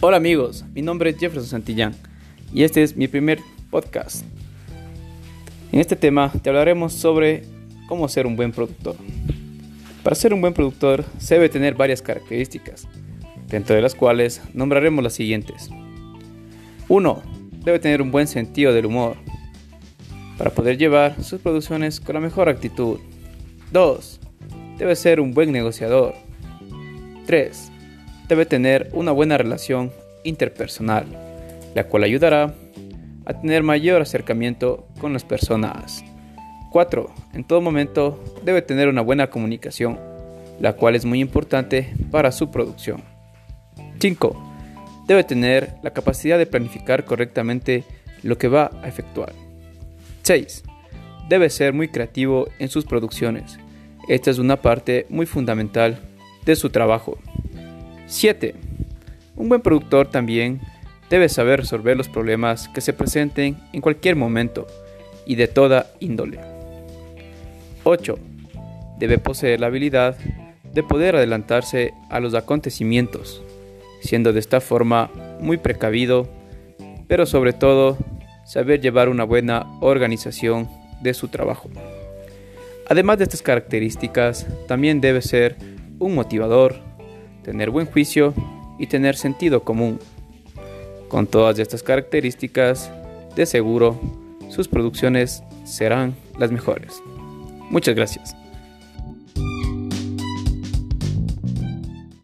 Hola amigos, mi nombre es Jefferson Santillán y este es mi primer podcast. En este tema te hablaremos sobre cómo ser un buen productor. Para ser un buen productor se debe tener varias características, dentro de las cuales nombraremos las siguientes. 1. Debe tener un buen sentido del humor para poder llevar sus producciones con la mejor actitud. 2. Debe ser un buen negociador. 3 debe tener una buena relación interpersonal, la cual ayudará a tener mayor acercamiento con las personas. 4. En todo momento debe tener una buena comunicación, la cual es muy importante para su producción. 5. Debe tener la capacidad de planificar correctamente lo que va a efectuar. 6. Debe ser muy creativo en sus producciones. Esta es una parte muy fundamental de su trabajo. 7. Un buen productor también debe saber resolver los problemas que se presenten en cualquier momento y de toda índole. 8. Debe poseer la habilidad de poder adelantarse a los acontecimientos, siendo de esta forma muy precavido, pero sobre todo saber llevar una buena organización de su trabajo. Además de estas características, también debe ser un motivador, tener buen juicio y tener sentido común. Con todas estas características, de seguro, sus producciones serán las mejores. Muchas gracias.